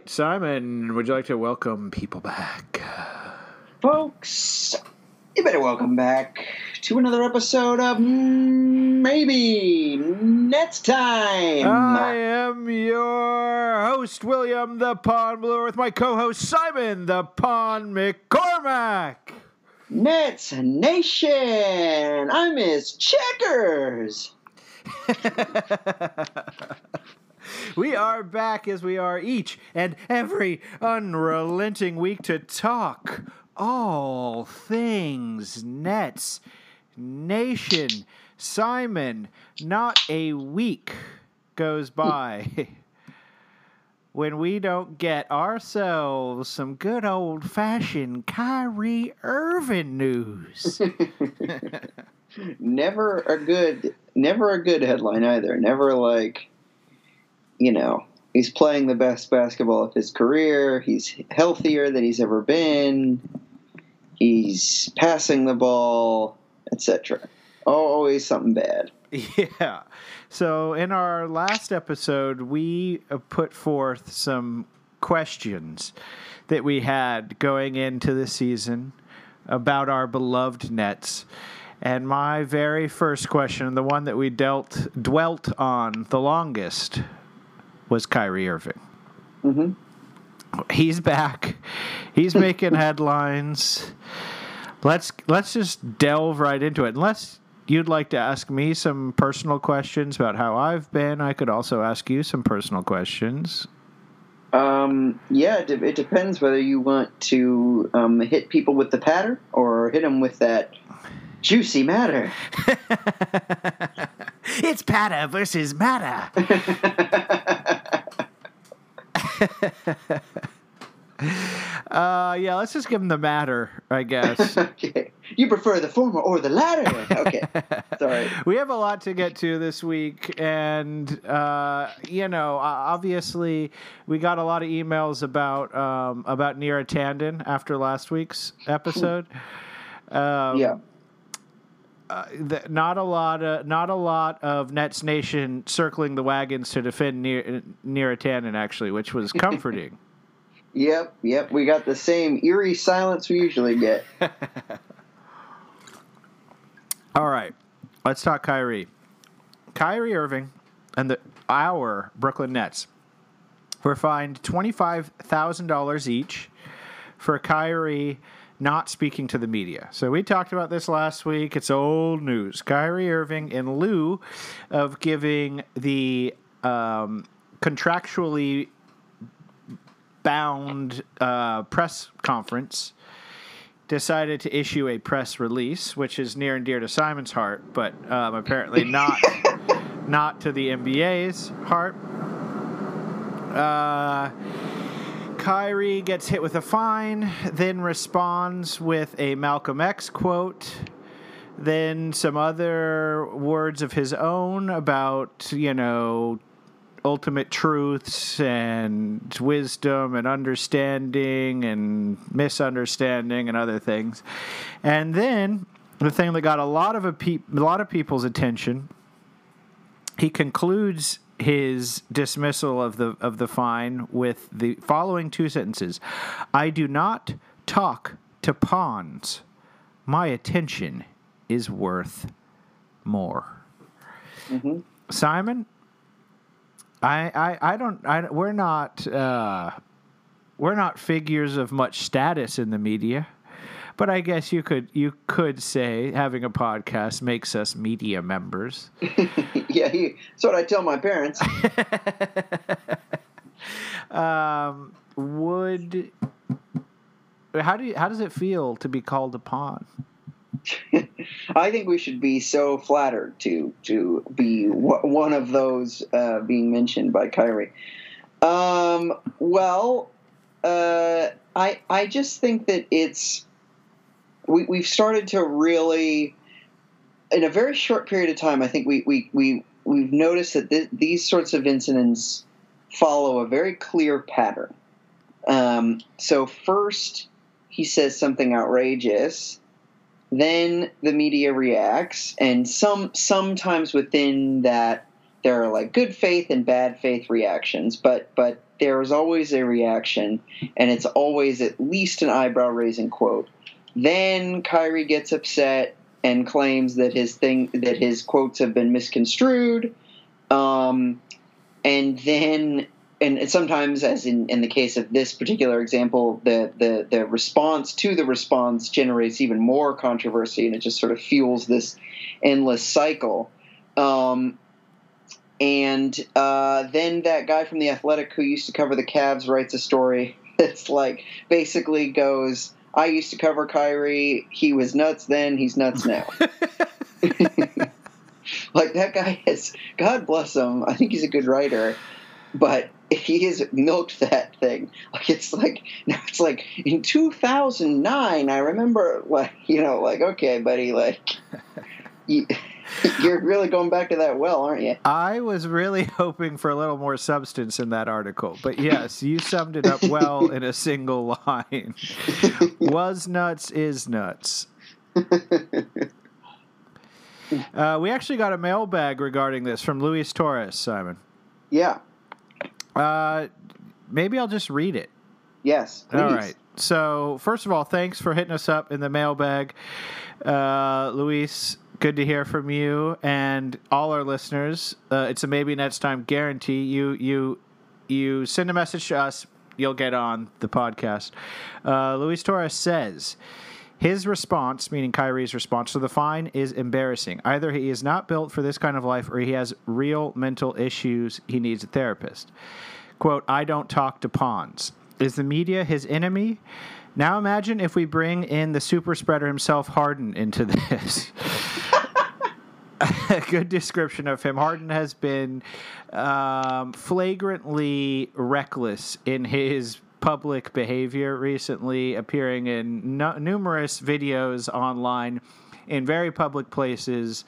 right, Simon, would you like to welcome people back? Folks, you better welcome back to another episode of Maybe Next Time. I am your host, William the Pawn Bluer, with my co host, Simon the Pawn McCormack. Nets Nation, I'm Miss Checkers. we are back as we are each and every unrelenting week to talk all things Nets Nation. Simon, not a week goes by when we don't get ourselves some good old fashioned Kyrie Irving news. never a good never a good headline either. Never like you know, he's playing the best basketball of his career. He's healthier than he's ever been. He's passing the ball, etc. Always something bad. Yeah. So in our last episode, we uh, put forth some questions that we had going into the season about our beloved Nets. And my very first question, the one that we dealt dwelt on the longest, was Kyrie Irving. Mm-hmm. He's back. He's making headlines. Let's let's just delve right into it. Unless you'd like to ask me some personal questions about how I've been, I could also ask you some personal questions. Um, yeah, it, it depends whether you want to um, hit people with the patter or hit them with that juicy matter. it's patter versus matter. uh, yeah, let's just give him the matter, I guess. okay. You prefer the former or the latter? Okay. Sorry. We have a lot to get to this week, and uh, you know, obviously, we got a lot of emails about um, about Neera Tanden after last week's episode. Um, yeah. Uh, the, not a lot of not a lot of Nets Nation circling the wagons to defend near Neera Tanden actually, which was comforting. yep, yep, we got the same eerie silence we usually get. All right, let's talk Kyrie. Kyrie Irving and the our Brooklyn Nets were fined twenty five thousand dollars each for Kyrie not speaking to the media. So we talked about this last week. It's old news. Kyrie Irving, in lieu of giving the um, contractually bound uh, press conference, decided to issue a press release, which is near and dear to Simon's heart, but um, apparently not not to the NBA's heart. Uh, Kyrie gets hit with a fine, then responds with a Malcolm X quote, then some other words of his own about, you know, ultimate truths and wisdom and understanding and misunderstanding and other things. And then the thing that got a lot of a, pe- a lot of people's attention, he concludes his dismissal of the of the fine with the following two sentences: "I do not talk to pawns. My attention is worth more." Mm-hmm. Simon, I, I I don't I we're not uh, we're not figures of much status in the media. But I guess you could you could say having a podcast makes us media members. yeah, he, that's what I tell my parents. um, would how do you, how does it feel to be called upon? I think we should be so flattered to to be one of those uh, being mentioned by Kyrie. Um, well, uh, I I just think that it's we, we've started to really, in a very short period of time, I think we, we, we, we've noticed that th- these sorts of incidents follow a very clear pattern. Um, so, first, he says something outrageous, then the media reacts, and some sometimes within that there are like good faith and bad faith reactions, but but there is always a reaction, and it's always at least an eyebrow raising quote. Then Kyrie gets upset and claims that his thing that his quotes have been misconstrued. Um, and then and sometimes as in, in the case of this particular example the, the the response to the response generates even more controversy and it just sort of fuels this endless cycle um, and uh, then that guy from the athletic who used to cover the Cavs writes a story that's like basically goes i used to cover kyrie he was nuts then he's nuts now like that guy is god bless him i think he's a good writer but he has milked that thing. Like it's like now it's like in 2009. I remember like you know like okay, buddy, like you, you're really going back to that well, aren't you? I was really hoping for a little more substance in that article, but yes, you summed it up well in a single line. Was nuts is nuts. Uh, we actually got a mailbag regarding this from Luis Torres, Simon. Yeah. Uh, maybe I'll just read it. Yes. Please. All right. So, first of all, thanks for hitting us up in the mailbag, uh, Luis. Good to hear from you and all our listeners. Uh, it's a maybe next time guarantee. You you you send a message to us, you'll get on the podcast. Uh, Luis Torres says. His response, meaning Kyrie's response to the fine, is embarrassing. Either he is not built for this kind of life or he has real mental issues. He needs a therapist. Quote, I don't talk to pawns. Is the media his enemy? Now imagine if we bring in the super spreader himself, Harden, into this. A good description of him. Harden has been um, flagrantly reckless in his public behavior recently, appearing in no- numerous videos online in very public places,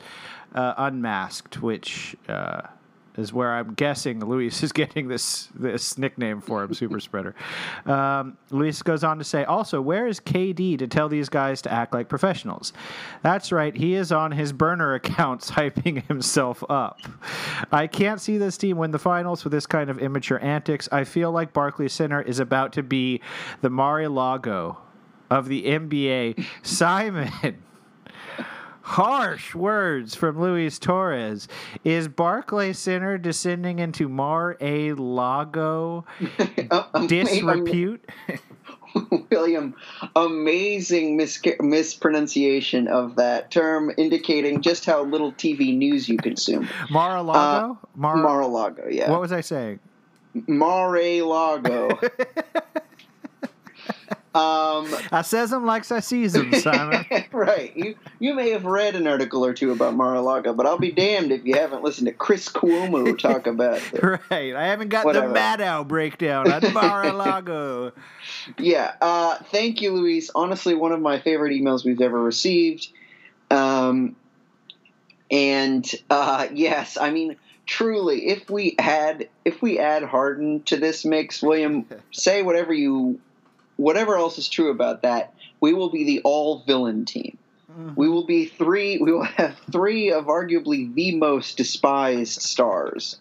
uh, unmasked, which uh, is where I'm guessing Luis is getting this this nickname for him, Super Spreader. Um, Luis goes on to say, also, where is KD to tell these guys to act like professionals? That's right, he is on his burner accounts hyping himself up. I can't see this team win the finals with this kind of immature antics. I feel like Barclays Center is about to be the Mar-a-Lago of the NBA. Simon. Harsh words from Luis Torres. Is Barclay Center descending into Mar a Lago disrepute? William, amazing mis- mispronunciation of that term, indicating just how little TV news you consume. Mar a Lago? Uh, Mar- Mar-a-Lago, yeah. What was I saying? Mar-a-Lago. Um, I says them like I sees them, Simon. right. You you may have read an article or two about Mar-a-Lago, but I'll be damned if you haven't listened to Chris Cuomo talk about it. right. I haven't got Whatever. the Maddow breakdown on Mar-a-Lago. Yeah. Uh, thank you, Luis. Honestly, one of my favorite emails we've ever received. Um, and uh, yes, I mean, truly, if we add if we add Harden to this mix, William, say whatever you whatever else is true about that, we will be the all villain team. We will be three. We will have three of arguably the most despised stars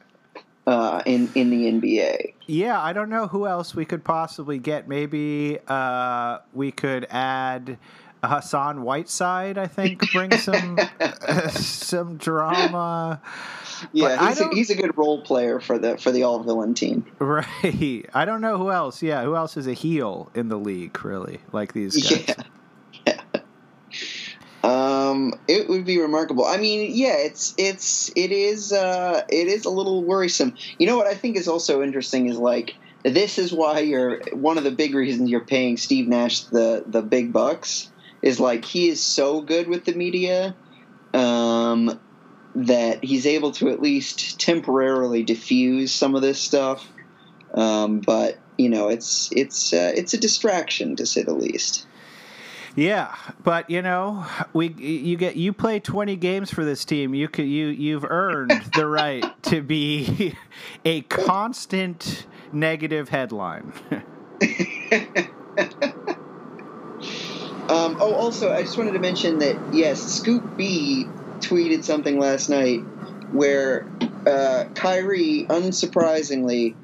uh, in in the NBA. Yeah, I don't know who else we could possibly get. Maybe uh, we could add Hassan Whiteside. I think bring some some drama. Yeah, he's a, he's a good role player for the for the all villain team. Right. I don't know who else. Yeah, who else is a heel in the league? Really, like these guys. Yeah. yeah. Um, it would be remarkable. I mean, yeah, it's it's it is uh, it is a little worrisome. You know what I think is also interesting is like this is why you're one of the big reasons you're paying Steve Nash the the big bucks is like he is so good with the media um, that he's able to at least temporarily diffuse some of this stuff. Um, but you know, it's it's uh, it's a distraction to say the least. Yeah, but you know, we you get you play twenty games for this team. You could you you've earned the right to be a constant negative headline. Um, oh, also, I just wanted to mention that yes, Scoop B tweeted something last night where uh, Kyrie, unsurprisingly,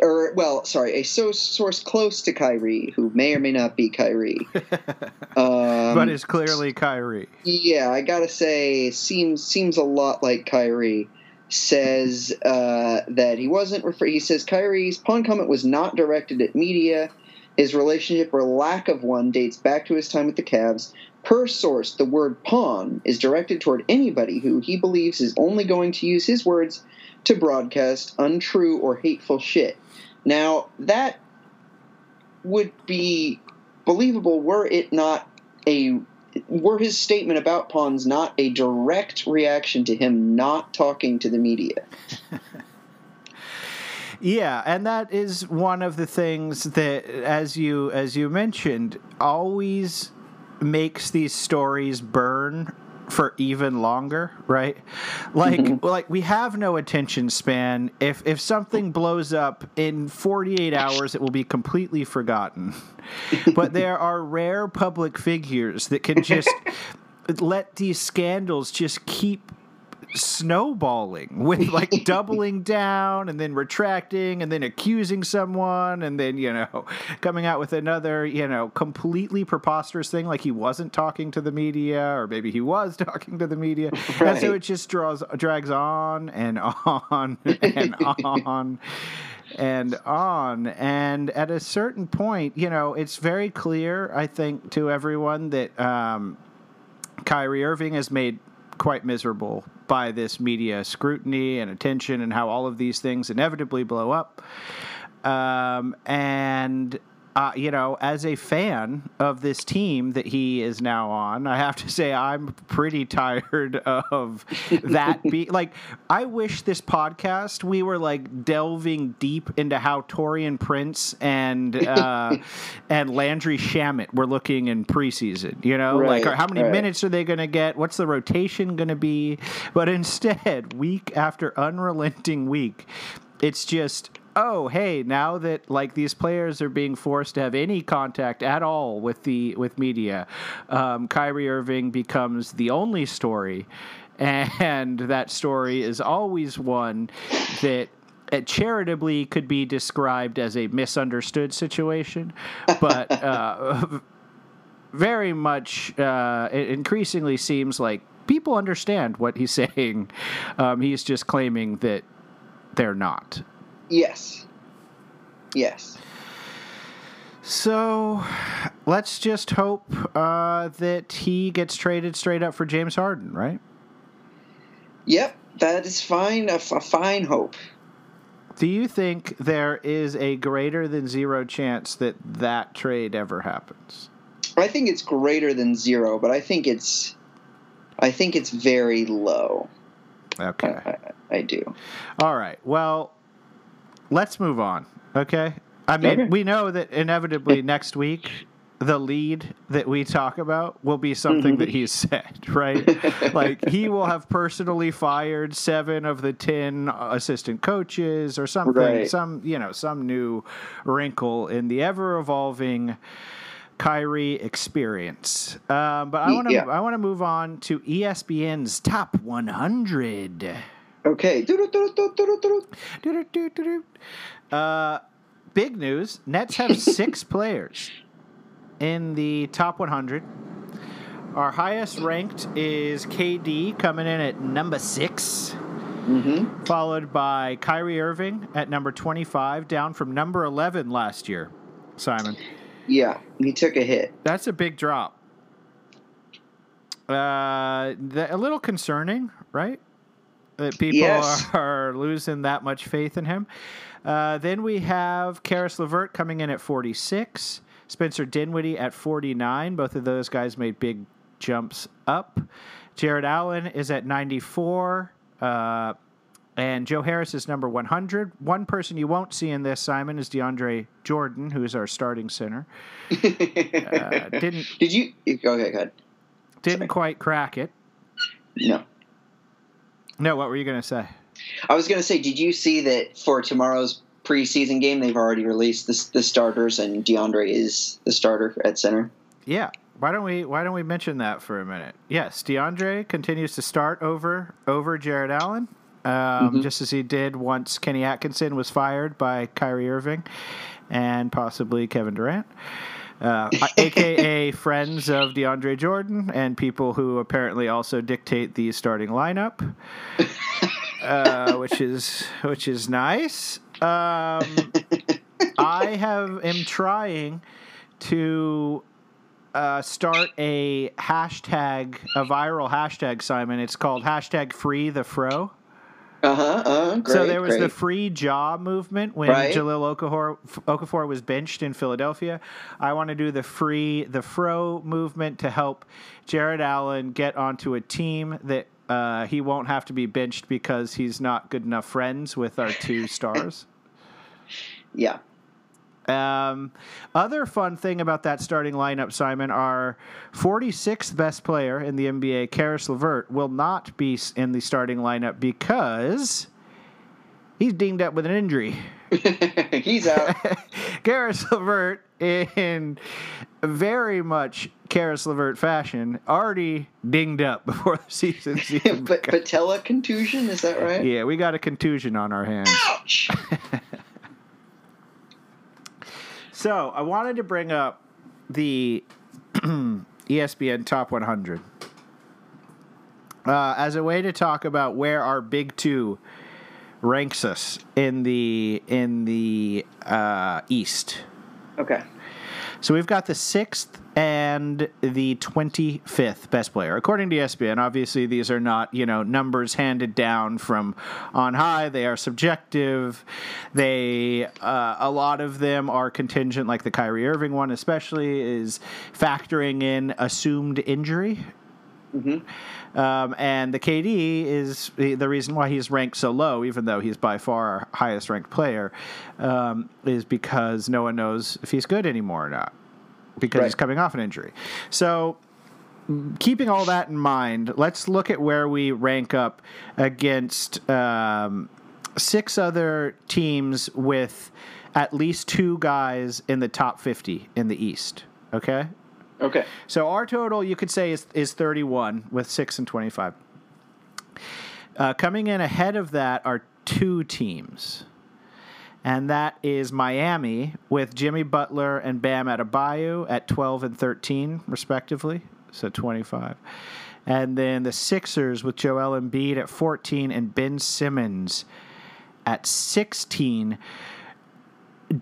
or well, sorry, a so- source close to Kyrie, who may or may not be Kyrie, um, but is clearly Kyrie. Yeah, I gotta say, seems seems a lot like Kyrie. Says uh, that he wasn't. Refer- he says Kyrie's pawn comment was not directed at media. His relationship or lack of one dates back to his time with the Cavs. Per source, the word pawn is directed toward anybody who he believes is only going to use his words to broadcast untrue or hateful shit. Now, that would be believable were it not a were his statement about pawns not a direct reaction to him not talking to the media. Yeah, and that is one of the things that as you as you mentioned always makes these stories burn for even longer, right? Like mm-hmm. like we have no attention span. If if something blows up in 48 hours it will be completely forgotten. but there are rare public figures that can just let these scandals just keep snowballing with like doubling down and then retracting and then accusing someone and then you know coming out with another you know completely preposterous thing like he wasn't talking to the media or maybe he was talking to the media right. and so it just draws drags on and on and on and on. And at a certain point, you know, it's very clear, I think, to everyone that um, Kyrie Irving has made quite miserable by this media scrutiny and attention and how all of these things inevitably blow up. Um, and uh, you know, as a fan of this team that he is now on, I have to say I'm pretty tired of that. be like, I wish this podcast we were like delving deep into how Taurean Prince and uh, and Landry Shamet were looking in preseason. You know, right, like how many right. minutes are they going to get? What's the rotation going to be? But instead, week after unrelenting week, it's just oh hey now that like these players are being forced to have any contact at all with the with media um, Kyrie Irving becomes the only story and that story is always one that uh, charitably could be described as a misunderstood situation but uh, very much uh, it increasingly seems like people understand what he's saying. Um, he's just claiming that they're not Yes. Yes. So let's just hope uh, that he gets traded straight up for James Harden, right? Yep, that is fine. A, f- a fine hope. Do you think there is a greater than zero chance that that trade ever happens? I think it's greater than zero, but I think it's, I think it's very low. Okay, I, I, I do. All right. Well, let's move on. Okay. I mean, okay. we know that inevitably next week the lead that we talk about will be something mm-hmm. that he's said, right? like he will have personally fired seven of the ten assistant coaches or something, right. some you know, some new wrinkle in the ever evolving Kyrie experience. Um, but I want to yeah. I want to move on to ESPN's top 100. Okay. Uh, big news: Nets have six players in the top 100. Our highest ranked is KD coming in at number 6 mm-hmm. followed by Kyrie Irving at number 25, down from number 11 last year. Simon. Yeah, he took a hit. That's a big drop. Uh, the, a little concerning, right? That people yes. are, are, losing that much faith in him. Uh, then we have Caris LeVert coming in at 46, Spencer Dinwiddie at 49. Both of those guys made big jumps up. Jarrett Allen is at 94. Uh, and Joe Harris is number 100. One person you won't see in this, Simon, is DeAndre Jordan, who is our starting center. uh, didn't did you? Okay, go ahead. Didn't Sorry. quite crack it. No. No, what were you going to say? I was going to say, did you see that for tomorrow's preseason game, they've already released the, the starters, and DeAndre is the starter at center? Yeah. Why don't we Why don't we mention that for a minute? Yes, DeAndre continues to start over over Jarrett Allen. um, Mhm. just as he did once Kenny Atkinson was fired by Kyrie Irving and possibly Kevin Durant. Uh, AKA friends of DeAndre Jordan and people who apparently also dictate the starting lineup, uh, which is which is nice. Um, I have am trying to uh, start a hashtag, a viral hashtag, Simon. It's called hashtag Free the Fro. Uh huh. Uh, great, so there was great. the free jaw movement when Right. Jahlil Okafor, Okafor was benched in Philadelphia. I want to do the free the fro movement to help Jarrett Allen get onto a team that uh, he won't have to be benched because he's not good enough friends with our two stars. yeah. Um, other fun thing about that starting lineup, Simon, our 46th best player in the NBA, Caris LeVert, will not be in the starting lineup because he's dinged up with an injury. He's out. Caris LeVert, in very much Caris LeVert fashion, already dinged up before the season. but patella contusion, is that right? Yeah, we got a contusion on our hands. Ouch. So I wanted to bring up the ESPN Top 100 uh, as a way to talk about where our big two ranks us in the in the uh, East. Okay. So we've got the sixth and the 25th best player. According to ESPN, obviously these are not, you know, numbers handed down from on high. They are subjective. They, uh, a lot of them are contingent, like the Kyrie Irving one, especially, is factoring in assumed injury. Um, and the KD is the the reason why he's ranked so low, even though he's by far our highest ranked player, um, is because no one knows if he's good anymore or not, because he's coming off an injury. So, keeping all that in mind, let's look at where we rank up against um, six other teams with at least two guys in the top 50 in the East. Okay? Okay. So our total, you could say, is is 31 with six and 25. Uh, coming in ahead of that are two teams, and that is Miami with Jimmy Butler and Bam Adebayo at 12 and 13, respectively. So 25. And then the Sixers with Joel Embiid at 14 and Ben Simmons at 16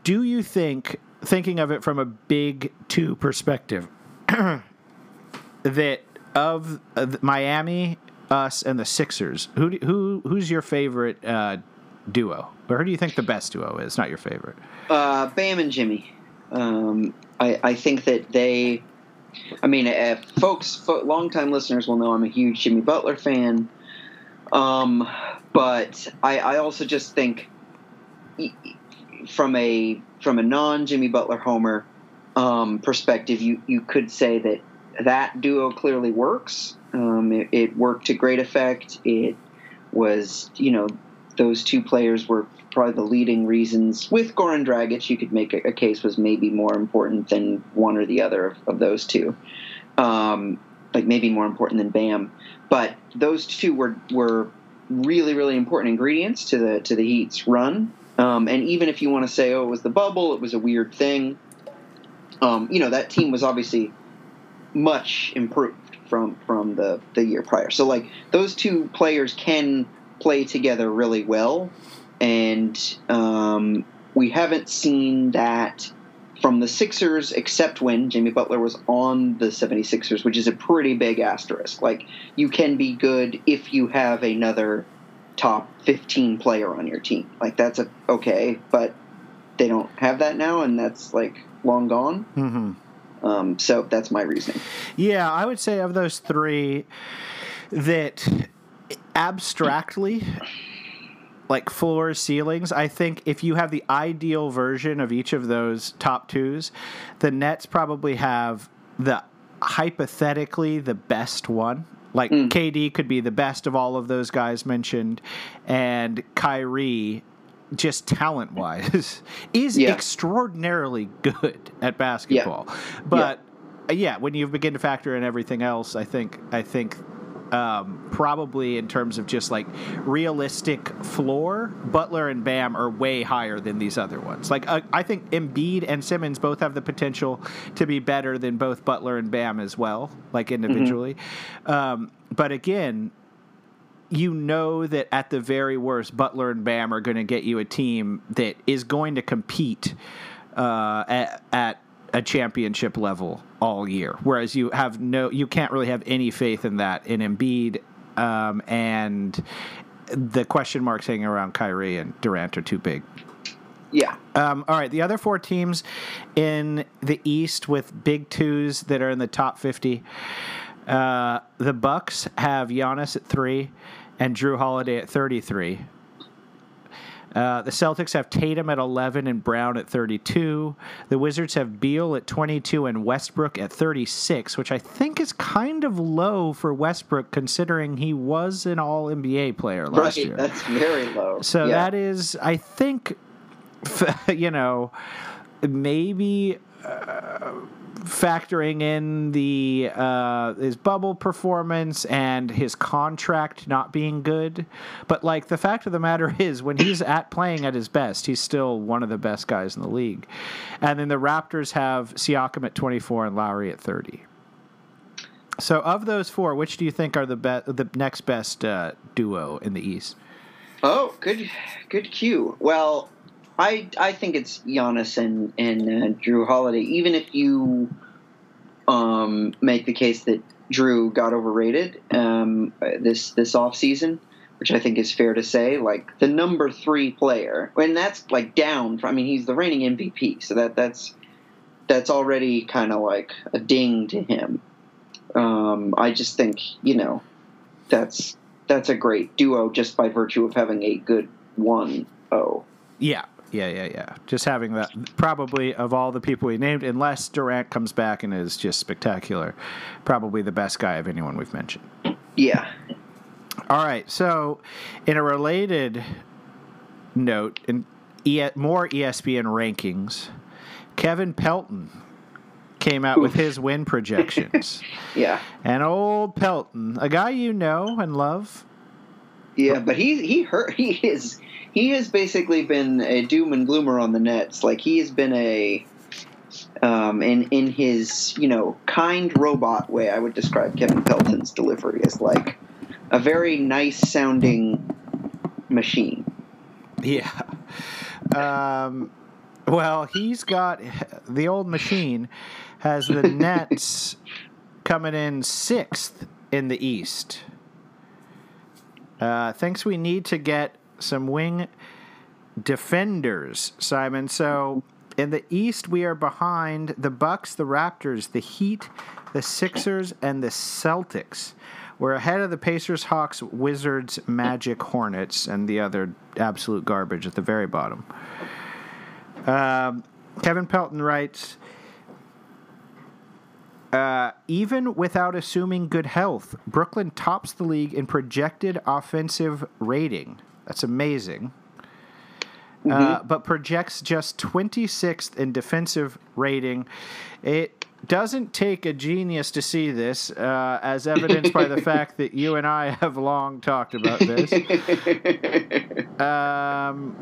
do you think, thinking of it from a big two perspective, that of Miami, us, and the Sixers, who who who's your favorite uh, duo, or who do you think the best duo is? Not your favorite. Uh, Bam and Jimmy. Um, I, I think that they. I mean, uh, folks, fo- longtime listeners will know I'm a huge Jimmy Butler fan. Um, but I, I also just think, from a from a non Jimmy Butler homer um, perspective, you you could say that that duo clearly works. Um, it, it worked to great effect. It was, you know, those two players were probably the leading reasons. With Goran Dragic, you could make a, a case was maybe more important than one or the other of, of those two. Um, like maybe more important than Bam, but those two were were really really important ingredients to the to the Heat's run. Um, and even if you want to say, oh, it was the bubble, it was a weird thing. Um, you know that team was obviously much improved from from the the year prior. So like those two players can play together really well, and um, we haven't seen that from the Sixers except when Jimmy Butler was on the 76ers, which is a pretty big asterisk. Like you can be good if you have another top 15 player on your team. Like that's a okay, but they don't have that now and that's like long gone. Mm-hmm. Um, so that's my reasoning. Yeah, I would say of those three, that abstractly, like floors, ceilings, I think if you have the ideal version of each of those top twos, the Nets probably have the hypothetically the best one. Like KD could be the best of all of those guys mentioned, and Kyrie, just talent wise, is Yeah. extraordinarily good at basketball. But uh, yeah, when you begin to factor in everything else, I think I think um, probably in terms of just like realistic floor, Butler and Bam are way higher than these other ones. Like uh, I think Embiid and Simmons both have the potential to be better than both Butler and Bam as well, like individually. Mm-hmm. Um, but again, you know that at the very worst, Butler and Bam are going to get you a team that is going to compete uh, at, at a championship level all year. Whereas you have no, you can't really have any faith in that in Embiid, um, and the question marks hanging around Kyrie and Durant are too big. Yeah. Um, all right. The other four teams in the East with big twos that are in the top fifty. Uh, the Bucks have Giannis at three, and Jrue Holiday at thirty-three. Uh, the Celtics have Tatum at 11 and Brown at 32. The Wizards have Beal at 22 and Westbrook at 36, which I think is kind of low for Westbrook considering he was an All NBA player last right, year. That's very low. So yeah. that is, I think, you know, maybe. Uh, factoring in the uh, his bubble performance and his contract not being good. But like the fact of the matter is, when he's at playing at his best, he's still one of the best guys in the league. And then the Raptors have Siakam at 24 and Lowry at 30. So of those four, which do you think are the best, the next best uh, duo in the East? Oh, good, good cue. Well, I I think it's Giannis and and uh, Jrue Holiday. Even if you um, make the case that Jrue got overrated um, this this off season, which I think is fair to say. Like the number three player, and that's like down. From, I mean, he's the reigning MVP, so that that's that's already kind of like a ding to him. Um, I just think you know that's that's a great duo just by virtue of having a good one oh. Yeah, yeah, yeah, yeah. Just having that, probably of all the people we named, unless Durant comes back and is just spectacular, probably the best guy of anyone we've mentioned. Yeah. All right. So, in a related note, in e- more ESPN rankings, Kevin Pelton came out Oof. with his win projections. yeah. And old Pelton, a guy you know and love. Yeah, but he he hurt. He is he has basically been a doom and gloomer on the Nets. Like he has been a um, in in his you know kind robot way, I would describe Kevin Pelton's delivery as like a very nice sounding machine. Yeah. Um, well, he's got the old machine has the Nets coming in sixth in the East. Uh, thinks we need to get some wing defenders, Simon. So in the East, we are behind the Bucks, the Raptors, the Heat, the Sixers, and the Celtics. We're ahead of the Pacers, Hawks, Wizards, Magic, Hornets, and the other absolute garbage at the very bottom. Um, Kevin Pelton writes. Uh, even without assuming good health, Brooklyn tops the league in projected offensive rating. That's amazing. Uh, mm-hmm. Uh, but projects just 26th in defensive rating. It doesn't take a genius to see this, uh, as evidenced by the fact that you and I have long talked about this. Um,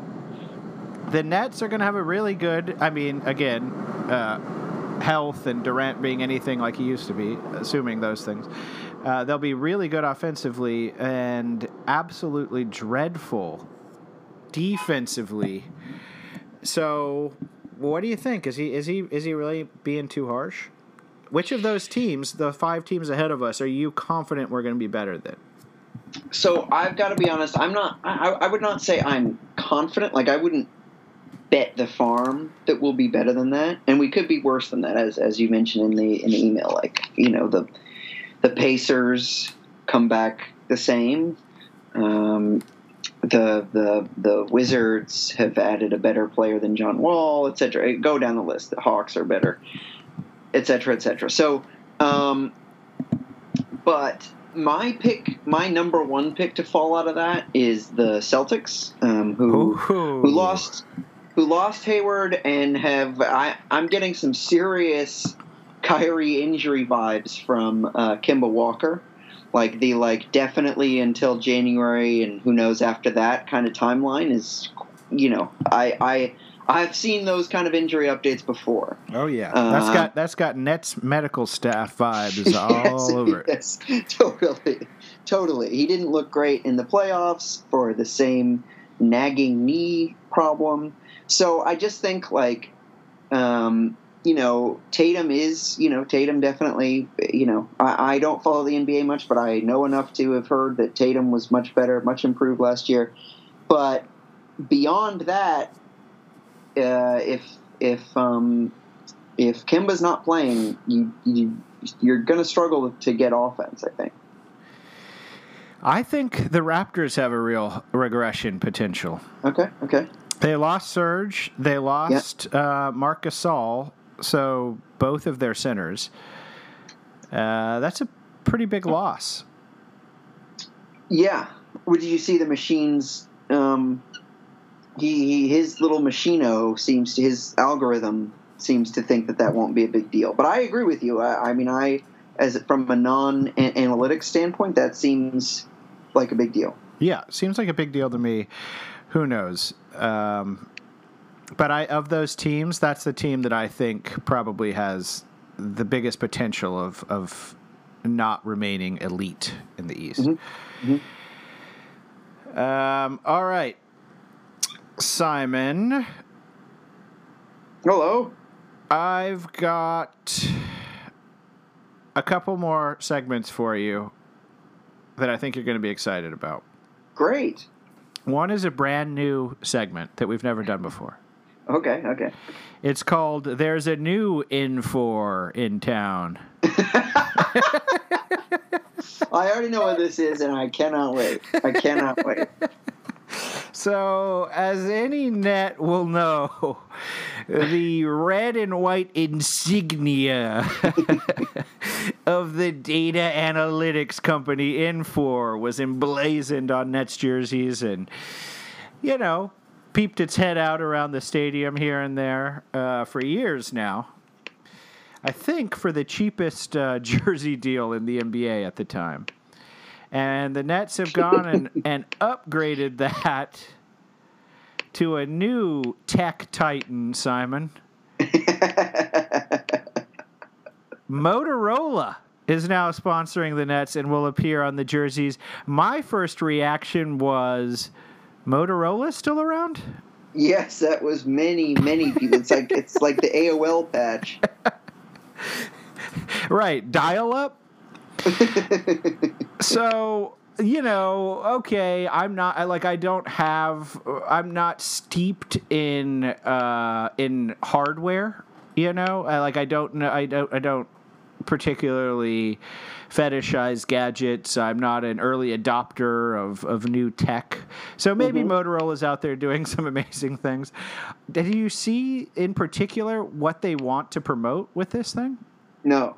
the Nets are going to have a really good, I mean, again, uh, health and Durant being anything like he used to be, assuming those things. Uh, they'll be really good offensively and absolutely dreadful defensively. So, what do you think? Is he is he is he really being too harsh? Which of those teams, the five teams ahead of us, are you confident we're going to be better than? So I've got to be honest. I'm not. I, I would not say I'm confident. Like I wouldn't bet the farm that we'll be better than that, and we could be worse than that, as as you mentioned in the in the email. Like you know the the Pacers come back the same. Um, the the the Wizards have added a better player than John Wall, etc. Go down the list. The Hawks are better, etc., etc. So, um, but my pick, my number one pick to fall out of that is the Celtics, um, who Ooh. who lost who lost Hayward and have I, I'm getting some serious Kyrie injury vibes from uh, Kemba Walker. like the like definitely until January and who knows after that kind of timeline is, you know, I I I've seen those kind of injury updates before. Oh yeah, uh, that's got that's got Nets medical staff vibes all yes, over it. Yes, totally, totally. He didn't look great in the playoffs for the same nagging knee problem. So I just think like, um, you know, Tatum is, you know, Tatum definitely, you know, I, I don't follow the NBA much, but I know enough to have heard that Tatum was much better, much improved last year. But beyond that, uh, if if um, if Kemba's not playing, you you you're going to struggle to get offense. I think. I think the Raptors have a real regression potential. Okay. Okay. They lost Serge. They lost uh, Marc Gasol. So both of their centers. Uh, that's a pretty big loss. Yeah. Did you see the machines um, he, he his little machino seems to his algorithm seems to think that that won't be a big deal. But I agree with you. I, I mean, I as from a non analytics standpoint, that seems like a big deal. Yeah, seems like a big deal to me. Who knows? Um, but I of those teams, that's the team that I think probably has the biggest potential of of not remaining elite in the East. Mm-hmm. Mm-hmm. Um, all right. Simon. Hello. I've got a couple more segments for you that I think you're going to be excited about. Great. One is a brand new segment that we've never done before. Okay, okay. It's called There's a New Infor in Town. I already know what this is, and I cannot wait. I cannot wait. So, as any net will know, the red and white insignia of the data analytics company Infor was emblazoned on Nets jerseys and, you know, peeped its head out around the stadium here and there uh, for years now. I think for the cheapest uh, jersey deal in the NBA at the time. And the Nets have gone and, and upgraded that to a new tech titan, Simon. Motorola is now sponsoring the Nets and will appear on the jerseys. My first reaction was Motorola still around? Yes, that was many, many people. It's like it's like the AOL patch. right, dial up. so you know, okay, I'm not I, like I don't have I'm not steeped in uh in hardware, you know? I, like I don't know I don't I don't particularly fetishize gadgets. I'm not an early adopter of, of new tech. So maybe mm-hmm. Motorola's out there doing some amazing things. Did you see in particular what they want to promote with this thing? No.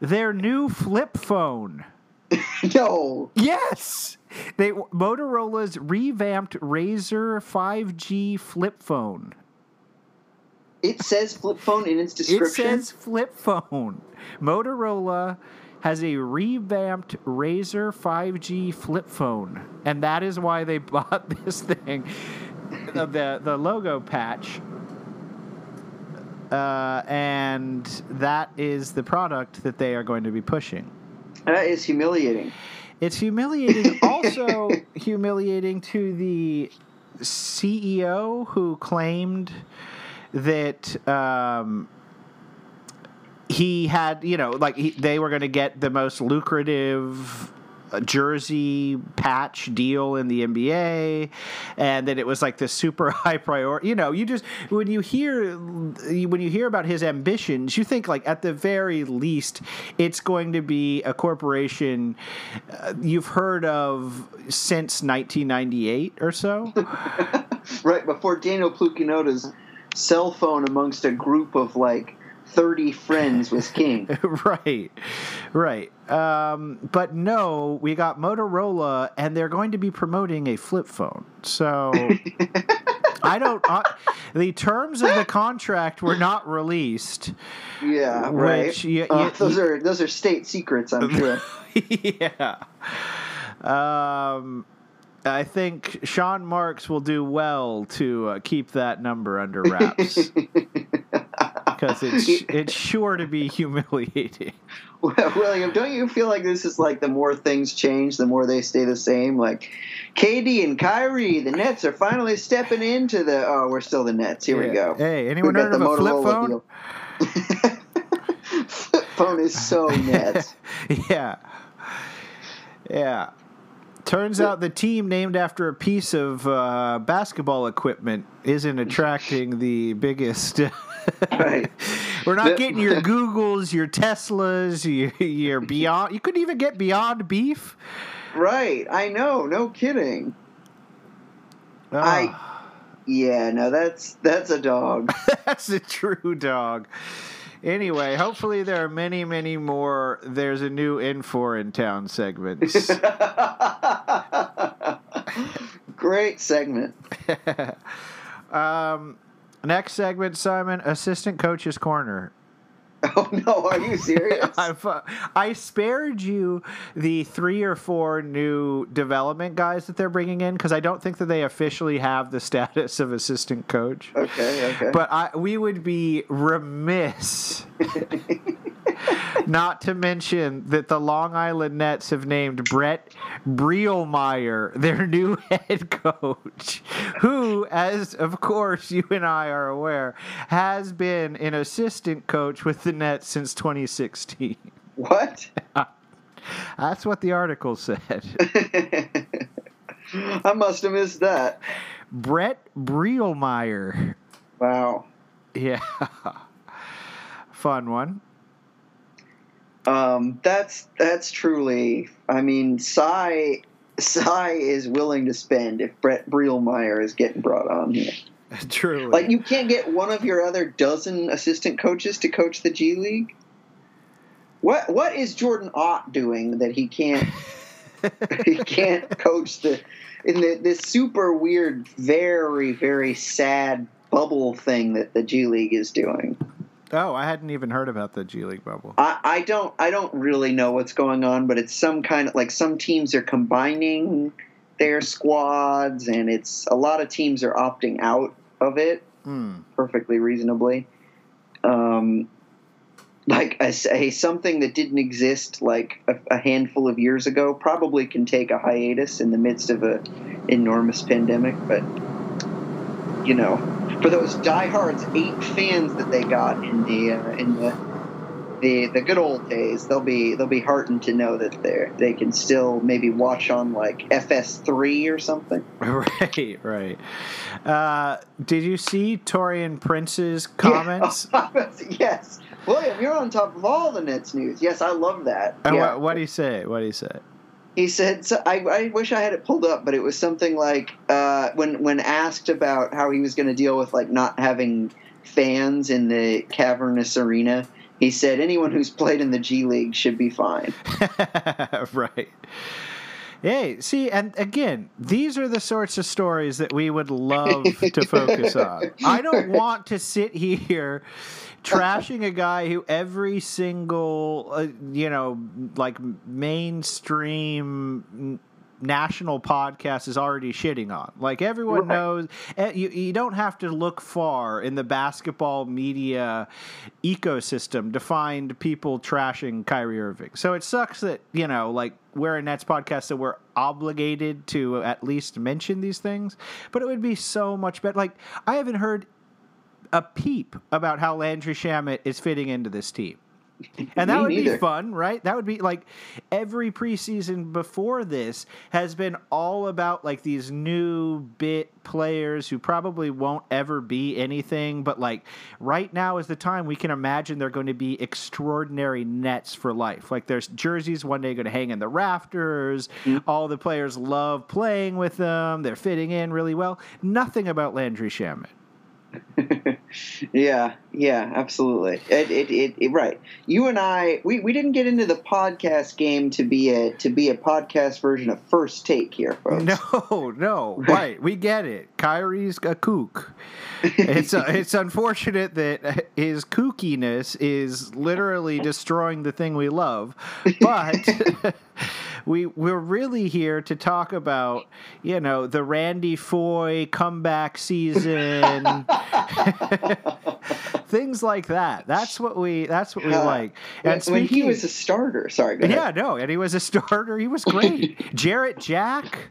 Their new flip phone. no. Yes. They Motorola's revamped Razr 5G flip phone. It says flip phone in its description. It says flip phone. Motorola has a revamped Razr 5G flip phone, and that is why they bought this thing. the the logo patch uh, and that is the product that they are going to be pushing. That is humiliating. It's humiliating. also humiliating to the CEO who claimed that um, he had, you know, like he, they were going to get the most lucrative jersey patch deal in the NBA, and that it was like this super high priority. You know, you just when you hear when you hear about his ambitions, you think like at the very least it's going to be a corporation uh, you've heard of since 1998 or so. right before Daniel Plukinota's cell phone amongst a group of like 30 friends was king. right, right. Um, but no, we got Motorola, and they're going to be promoting a flip phone. So I don't. Uh, the terms of the contract were not released. Yeah, right. Which you- Uh, you- those are those are state secrets, I'm sure. yeah. Um, I think Sean Marks will do well to uh, keep that number under wraps because it's it's sure to be humiliating. Well, William, don't you feel like this is like the more things change, the more they stay the same? Like KD and Kyrie, the Nets are finally stepping into the. Oh, we're still the Nets. Here we go. Hey, anyone heard of a flip phone? flip phone is so Nets. yeah. Yeah. Turns out the team named after a piece of uh, basketball equipment isn't attracting the biggest. Right. We're not getting your Googles, your Teslas, your, your Beyond. You couldn't even get Beyond Beef. Right. I know. No kidding. I- Ah, Yeah. No, that's that's a dog. that's a true dog. Anyway, hopefully there are many, many more. There's a new in for in town segments. Great segment. um, next segment, Simon, assistant coach's corner. Oh no, are you serious? Uh, I spared you the three or four new development guys that they're bringing in because I don't think that they officially have the status of assistant coach. okay. Okay. But I, we would be remiss not to mention that the Long Island Nets have named Brett Brielmeyer their new head coach, who, as of course you and I are aware, has been an assistant coach with the Nets since 2016. what? That's what the article said. I must have missed that. Brett Brielmeyer. Wow. Yeah. Fun one. Um, that's that's truly. I mean, Tsai Tsai is willing to spend if Brett Brielmeyer is getting brought on here. Truly. Like, you can't get one of your other dozen assistant coaches to coach the G League. What what is Jordan Ott doing that he can't he can't coach the in the this super weird, very very sad bubble thing that the G League is doing? Oh, I hadn't even heard about the G League bubble. I, I don't I don't really know what's going on, but it's some kind of like some teams are combining their squads, and it's a lot of teams are opting out of it Hmm. perfectly reasonably. Um, like I say, something that didn't exist like a, a handful of years ago probably can take a hiatus in the midst of a enormous pandemic, but you know, for those diehards, eight fans that they got in the uh, in the the the good old days, they'll be they'll be heartened to know that they they can still maybe watch on like FS3 or something. Right, right. Uh, did you see Taurean Prince's comments? Yeah. yes, William, you're on top of all the Nets news. Yes, I love that. And yeah. what what do you say? What do you say? He said, so I, I wish I had it pulled up, but it was something like uh, when when asked about how he was going to deal with like not having fans in the cavernous arena, he said anyone who's played in the G League should be fine. right. Hey, see, and again, these are the sorts of stories that we would love to focus on. I don't want to sit here trashing a guy who every single, uh, you know, like mainstream national podcast is already shitting on. Like everyone Right. knows, eh, you, you don't have to look far in the basketball media ecosystem to find people trashing Kyrie Irving. So it sucks that, you know, like we're a Nets podcast, so we're obligated to at least mention these things. But it would be so much better. Like, I haven't heard a peep about how Landry Shamet is fitting into this team. And that would be fun, right? That would be like every preseason before this has been all about like these new bit players who probably won't ever be anything, but like right now is the time we can imagine they're going to be extraordinary nets for life. Like there's jerseys one day going to hang in the rafters. Mm-hmm. All the players love playing with them. They're fitting in really well. Nothing about Landry Shamet. yeah, yeah, absolutely. It, it, it, it, right. You and I, we, we didn't get into the podcast game to be a to be a podcast version of First Take here, folks. No, no, right. We get it. Kyrie's a kook. It's uh, it's unfortunate that his kookiness is literally destroying the thing we love, but. we we're really here to talk about you know the Randy Foye comeback season, things like that. That's what we that's what we uh, like. And when, speaking, he was a starter, sorry, yeah, no, and he was a starter. He was great. Jarrett Jack.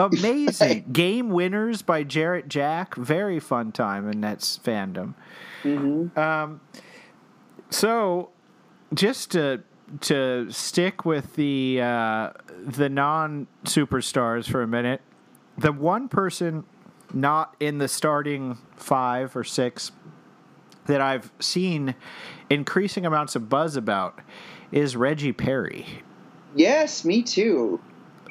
Amazing game winners by Jarrett Jack. Very fun time in Nets fandom. Mm-hmm. Um, so, just to to stick with the uh, the non superstars for a minute, the one person not in the starting five or six that I've seen increasing amounts of buzz about is Reggie Perry. Yes, me too.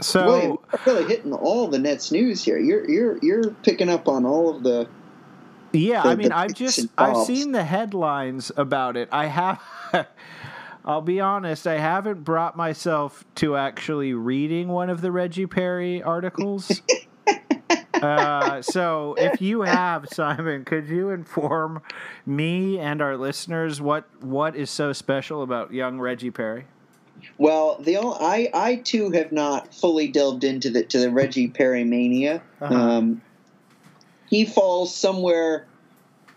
So William, you're really hitting all the Nets news here. You're you're you're picking up on all of the. Yeah, the, I mean, I've just I've seen the headlines about it. I have. I'll be honest, I haven't brought myself to actually reading one of the Reggie Perry articles. uh, so if you have, Simon, could you inform me and our listeners what what is so special about young Reggie Perry? Well, the only, I I too have not fully delved into the to the Reggie Perry mania. Uh-huh. Um, he falls somewhere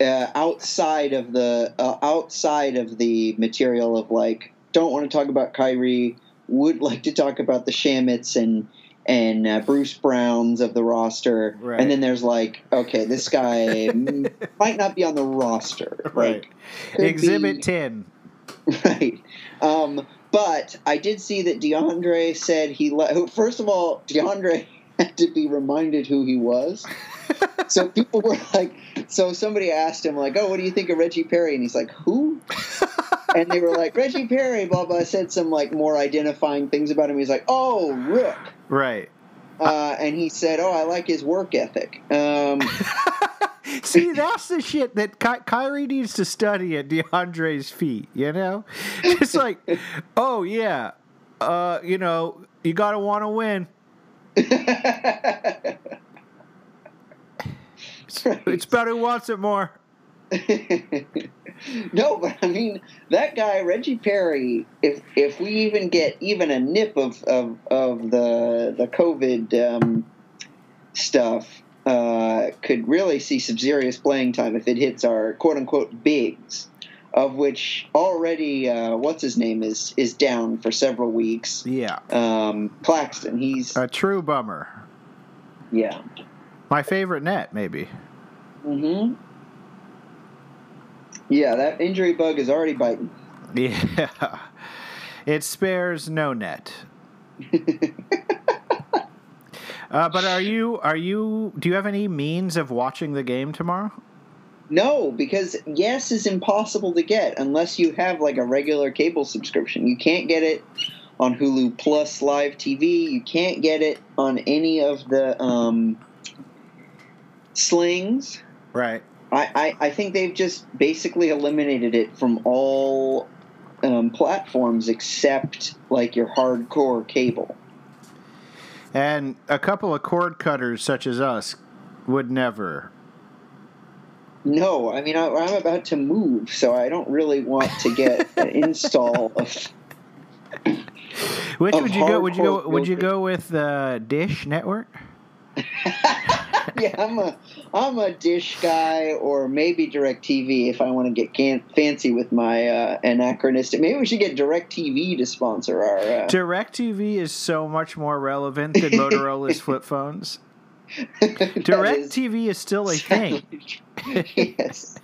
uh, outside of the uh, outside of the material of like don't want to talk about Kyrie, would like to talk about the Shamets and and uh, Bruce Browns of the roster, right. and then there's like, okay, this guy might not be on the roster, right? Exhibit be, ten, right? Um, but I did see that DeAndre said he. Le- First of all, DeAndre had to be reminded who he was. so people were like, so somebody asked him like, "Oh, what do you think of Reggie Perry?" And he's like, "Who?" and they were like, "Reggie Perry," blah blah. Said some like more identifying things about him. He's like, "Oh, Rook." Right. Uh, and he said, "Oh, I like his work ethic." Um, See, that's the shit that Ky- Kyrie needs to study at DeAndre's feet. You know, it's like, oh yeah, uh, you know, you gotta want to win. It's, right. it's about who wants it more. no, but I mean that guy Reggie Perry. If if we even get even a nip of of, of the the COVID um, stuff, uh, could really see some serious playing time if it hits our quote unquote bigs, of which already uh, what's his name is is down for several weeks. Yeah, um, Claxton. He's a true bummer. Yeah, my favorite net maybe. Mm-hmm. Yeah, that injury bug is already biting. Yeah. It spares no net. uh, but are you are you do you have any means of watching the game tomorrow? No, because yes is impossible to get unless you have like a regular cable subscription. You can't get it on Hulu Plus Live TV. You can't get it on any of the um, slings. Right. I, I, I think they've just basically eliminated it from all um, platforms except like your hardcore cable. And a couple of cord cutters such as us would never. No, I mean I, am about to move, so I don't really want to get an install of. Which of would you go? Would you go? Would you go with uh, Dish Network? yeah, I'm a I'm a dish guy, or maybe Directv if I want to get can- fancy with my uh, anachronistic. Maybe we should get Directv to sponsor our. Uh... Directv is so much more relevant than Motorola's flip phones. Directv is, is still a thing. yes.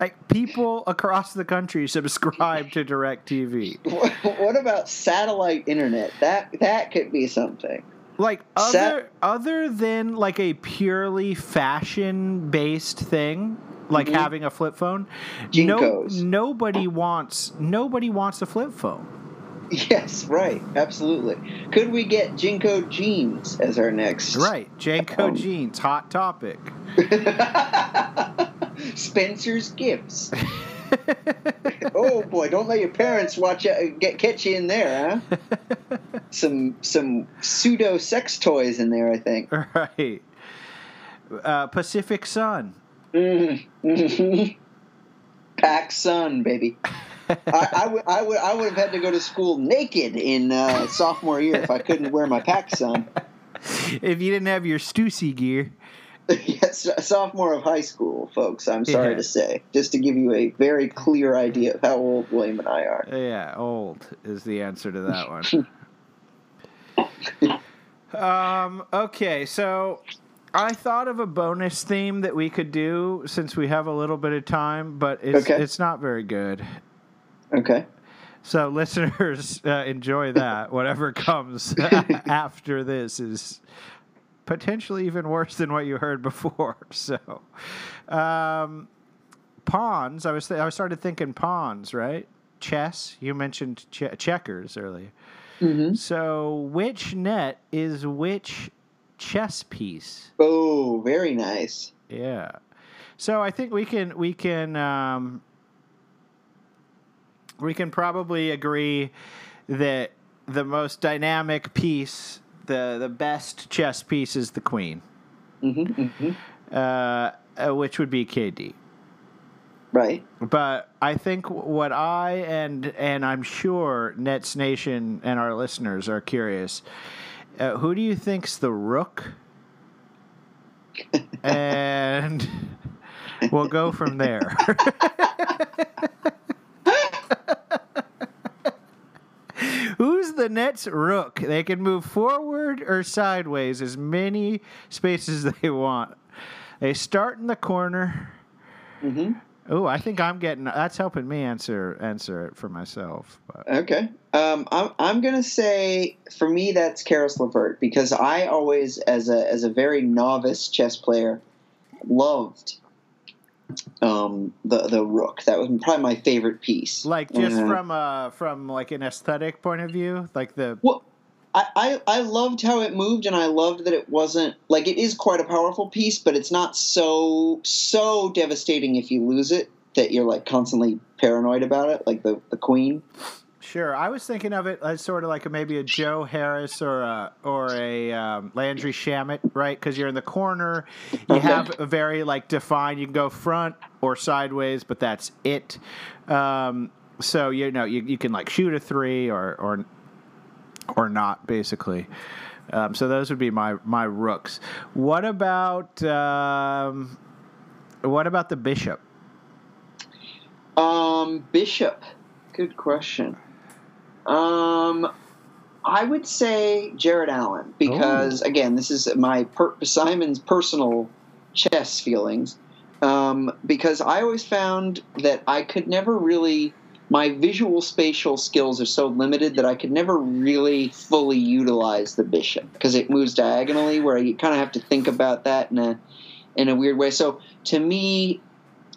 like people across the country subscribe to Directv. What about satellite internet? That that could be something. Like other Set- other than like a purely fashion based thing, like mm-hmm. having a flip phone, no, nobody wants nobody wants a flip phone. Yes, right, absolutely. Could we get JNCO jeans as our next? Right, JNCO um, jeans, hot topic. Spencer's gifts. oh boy, don't let your parents watch it, get catch you in there, huh? Some some pseudo sex toys in there, I think. Right. Uh, Pacific Sun. Mm-hmm. Pac Sun, baby. I, I would I would I would have had to go to school naked in uh, sophomore year if I couldn't wear my Pac Sun. If you didn't have your Stussy gear. yes, sophomore of high school, folks. I'm sorry Yeah. to say, just to give you a very clear idea of how old William and I are. Yeah, old is the answer to that one. um, okay, so I thought of a bonus theme that we could do since we have a little bit of time, but it's Okay. it's not very good. Okay. So listeners, uh, enjoy that. Whatever comes after this is potentially even worse than what you heard before. So, um, pawns. I was th- I started thinking pawns, right? Chess. You mentioned che- checkers earlier. Mm-hmm. So, which net is which chess piece? Oh, very nice. Yeah. So I think we can we can um, we can probably agree that the most dynamic piece, the the best chess piece, is the queen, Mm-hmm, hmm uh, uh, which would be KD. Right. But I think what I and and I'm sure Nets Nation and our listeners are curious. Uh, who do you think's the rook? and we'll go from there. Who's the Nets rook? They can move forward or sideways as many spaces as they want. They start in the corner. hmm Oh, I think I'm getting that's helping me answer answer it for myself. But Okay. Um, I'm I'm gonna say for me that's Caris LeVert because I always, as a as a very novice chess player, loved um, the the rook. That was probably my favorite piece. like just Uh, from uh from like an aesthetic point of view, like the Well, I, I, I loved how it moved, and I loved that it wasn't like it is quite a powerful piece, but it's not so so devastating if you lose it that you're like constantly paranoid about it, like the the queen. Sure, I was thinking of it as sort of like a, maybe a Joe Harris or a or a um, Landry Shamet, right? Because you're in the corner, you have a very like defined. You can go front or sideways, but that's it. Um, so you know you, you can like shoot a three or or or not basically. Um, so those would be my my rooks. What about um, what about the bishop? Um, Bishop. Good question. Um, I would say Jarrett Allen because again, this is my per- Simon's personal chess feelings. Um, because I always found that I could never really my visual spatial skills are so limited that I could never really fully utilize the bishop because it moves diagonally where you kind of have to think about that in a in a weird way. So to me,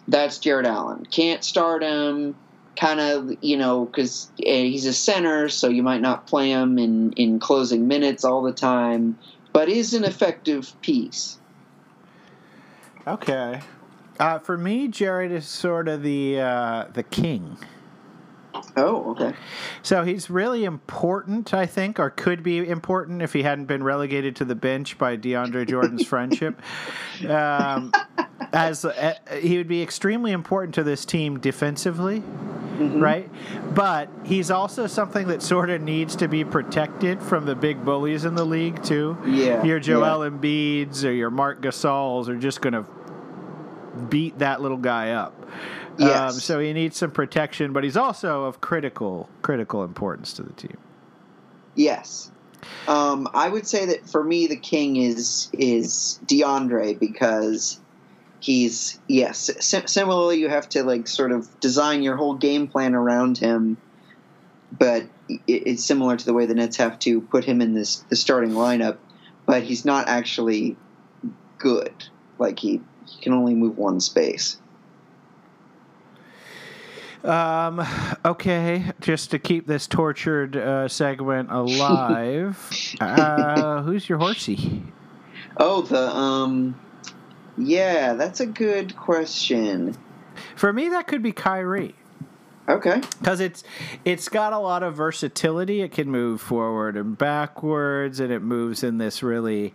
that's Jarrett Allen. Can't start him. Kind of, you know, because he's a center, so you might not play him in, in closing minutes all the time, but is an effective piece. Okay. Uh, for me, Jarrett is sort of the uh, the king. Oh, okay. So he's really important, I think, or could be important if he hadn't been relegated to the bench by DeAndre Jordan's friendship. Um, as uh, he would be extremely important to this team defensively, Mhm. right? But he's also something that sort of needs to be protected from the big bullies in the league too. Yeah. Your Joel Embiid's or your Marc Gasol's are just going to beat that little guy up. Yes. Um, so he needs some protection, but he's also of critical critical importance to the team. Yes. Um, I would say that for me, the king is is DeAndre because he's yes. Sim- similarly, you have to like sort of design your whole game plan around him, but it, it's similar to the way the Nets have to put him in this the starting lineup. But he's not actually good. Like he, he can only move one space. Um, okay, just to keep this tortured uh, segment alive, uh, who's your horsey? Oh, the um, Yeah, that's a good question. For me, that could be Kyrie. Okay. because it's it's got a lot of versatility. It can move forward and backwards, and it moves in this really,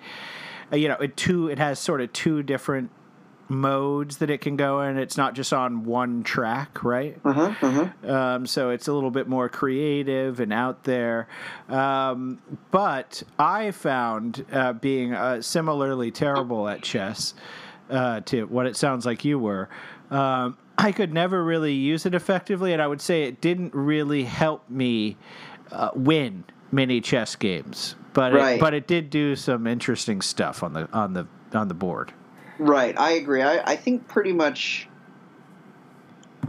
uh, you know, it two. It has sort of two different modes that it can go in. It's not just on one track, right? Uh huh. Uh huh. Um, so it's a little bit more creative and out there. Um, but I found uh, being uh, similarly terrible at chess uh, to what it sounds like you were. Um, I could never really use it effectively, and I would say it didn't really help me uh, win many chess games. But Right. it, but it did do some interesting stuff on the on the on the board. Right, I agree. I, I think pretty much,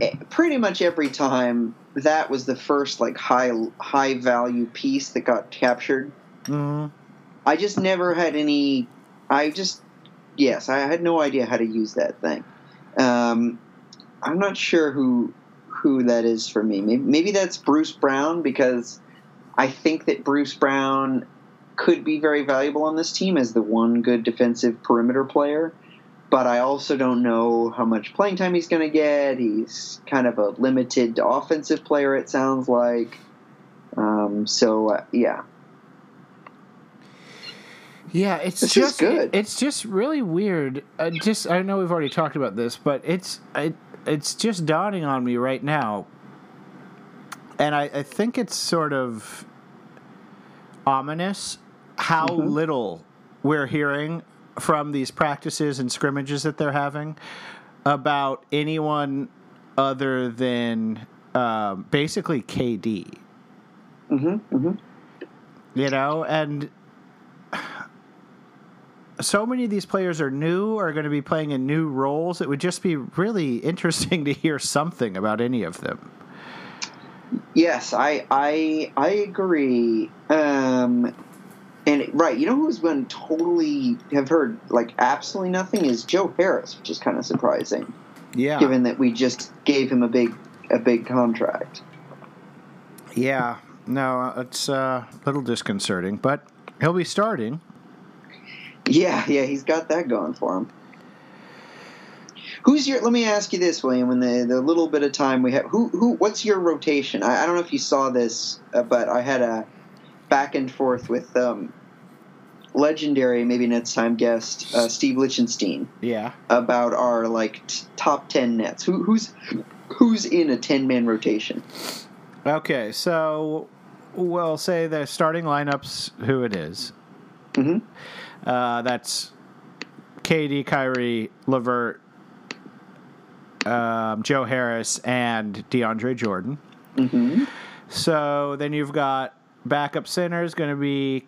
eh, pretty much every time that was the first like high high value piece that got captured. Mm, I just never had any. I just yes, I had no idea how to use that thing. Um, I'm not sure who who that is for me. Maybe, maybe that's Bruce Brown because I think that Bruce Brown could be very valuable on this team as the one good defensive perimeter player. But I also don't know how much playing time he's going to get. He's kind of a limited offensive player, it sounds like. Um, so uh, yeah, Yeah, it's This just good. It's just really weird. I just I know we've already talked about this, but it's it, it's just dawning on me right now, and I, I think it's sort of ominous how Mhm. little we're hearing from these practices and scrimmages that they're having about anyone other than um, basically KD hmm hmm you know and so many of these players are new are going to be playing in new roles it would just be really interesting to hear something about any of them Yes, I I I agree. Um, and right, you know who's been totally have heard like absolutely nothing is Joe Harris, which is kind of surprising, yeah given that we just gave him a big a big contract. yeah no it's uh, a little disconcerting but he'll be starting Yeah, yeah, he's got that going for him. Who's your? Let me ask you this, William. In the, the little bit of time we have, who who? What's your rotation? I, I don't know if you saw this, uh, but I had a back and forth with um, legendary, maybe next time guest uh, Steve Lichtenstein yeah about our like t- top ten nets. Who who's who's in a ten man rotation? okay so we'll say the starting lineups who it is hmm uh, that's KD, Kyrie, LeVert, um, Joe Harris, and DeAndre Jordan. hmm So then you've got backup centers going to be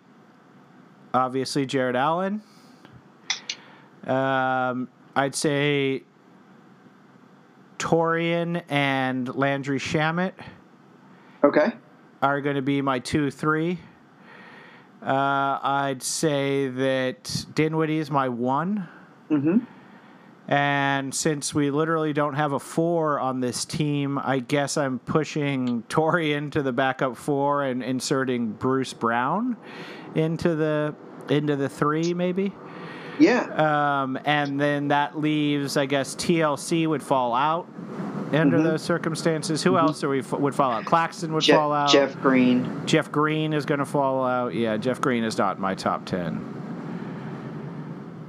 obviously Jarrett Allen. Um, I'd say Taurean and Landry Shamet Okay. are going to be my two, three. Uh, I'd say that Dinwiddie is my one. hmm And since we literally don't have a four on this team, I guess I'm pushing Taurean into the backup four and inserting Bruce Brown into the into the three, maybe. Yeah. Um, and then that leaves, I guess, TLC would fall out under Mhm. those circumstances. Who else are we would fall out? Claxton would Jeff, fall out. Jeff Green. Jeff Green is going to fall out. Yeah, Jeff Green is not in my top ten.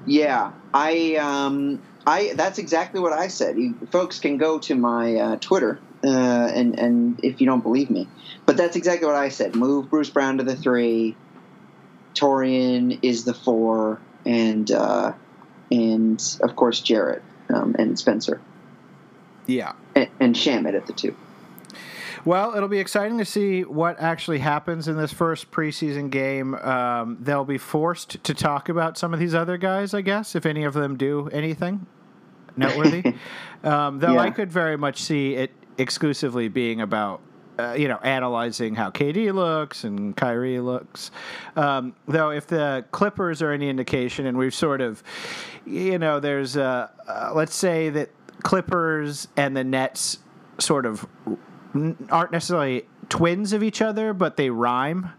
Yeah, I um, I that's exactly what I said. You folks can go to my uh, Twitter uh, and and if you don't believe me, but that's exactly what I said. Move Bruce Brown to the three. Taurean is the four, and uh, and of course Jarrett um, and Spencer Yeah. and, and Shamet at the two. Well, it'll be exciting to see what actually happens in this first preseason game. Um, they'll be forced to talk about some of these other guys, I guess, if any of them do anything noteworthy. um, though I could very much see it exclusively being about. Uh, you know, analyzing how KD looks and Kyrie looks. Um, though, if the Clippers are any indication, and we've sort of, you know, there's, uh, uh, let's say that Clippers and the Nets sort of aren't necessarily twins of each other, but they rhyme.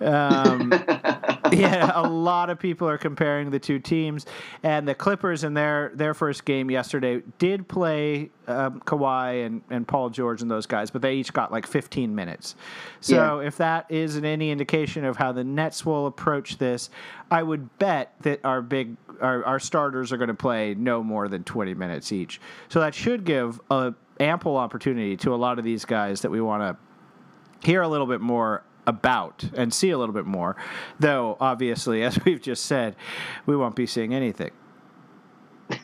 Um, yeah, a lot of people are comparing the two teams, and the Clippers in their their first game yesterday did play um, Kawhi and, and Paul George and those guys, but they each got like 15 minutes. So Yeah. if that is an, any indication of how the Nets will approach this, I would bet that our big our, our starters are going to play no more than 20 minutes each. So that should give a ample opportunity to a lot of these guys that we want to hear a little bit more about and see a little bit more. Though, obviously, as we've just said, we won't be seeing anything.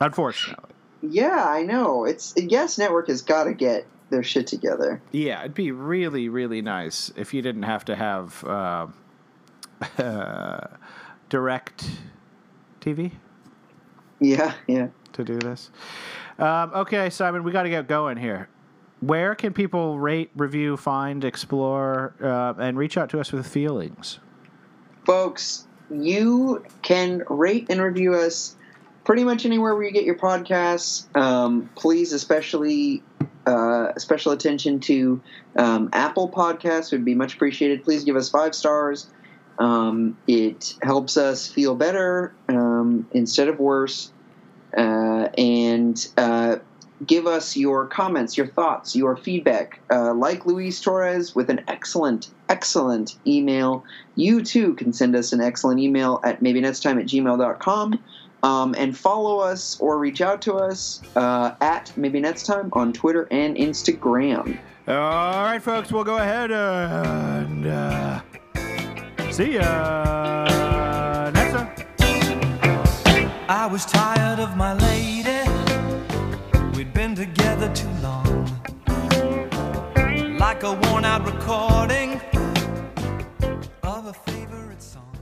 Unfortunately. Yeah, I know. It's Yes Network has got to get their shit together. Yeah, it'd be really, really nice if you didn't have to have uh, uh, direct TV Yeah, yeah. to do this. Um, okay, Simon, we got to get going here. Where can people rate, review, find, explore, uh, and reach out to us with feelings? Folks, you can rate and review us pretty much anywhere where you get your podcasts. Um, please, especially uh, special attention to um, Apple Podcasts would be much appreciated. Please give us five stars. Um, it helps us feel better um, instead of worse. Uh, and uh, give us your comments, your thoughts, your feedback. Uh, like Luis Torres with an excellent, excellent email. You too can send us an excellent email at maybe next time at gmail.com. Um, and follow us or reach out to us uh, at maybe next time on Twitter and Instagram. All right, folks, we'll go ahead and uh, see ya next time. I was tired of my lady. like a worn out recording of a favorite song.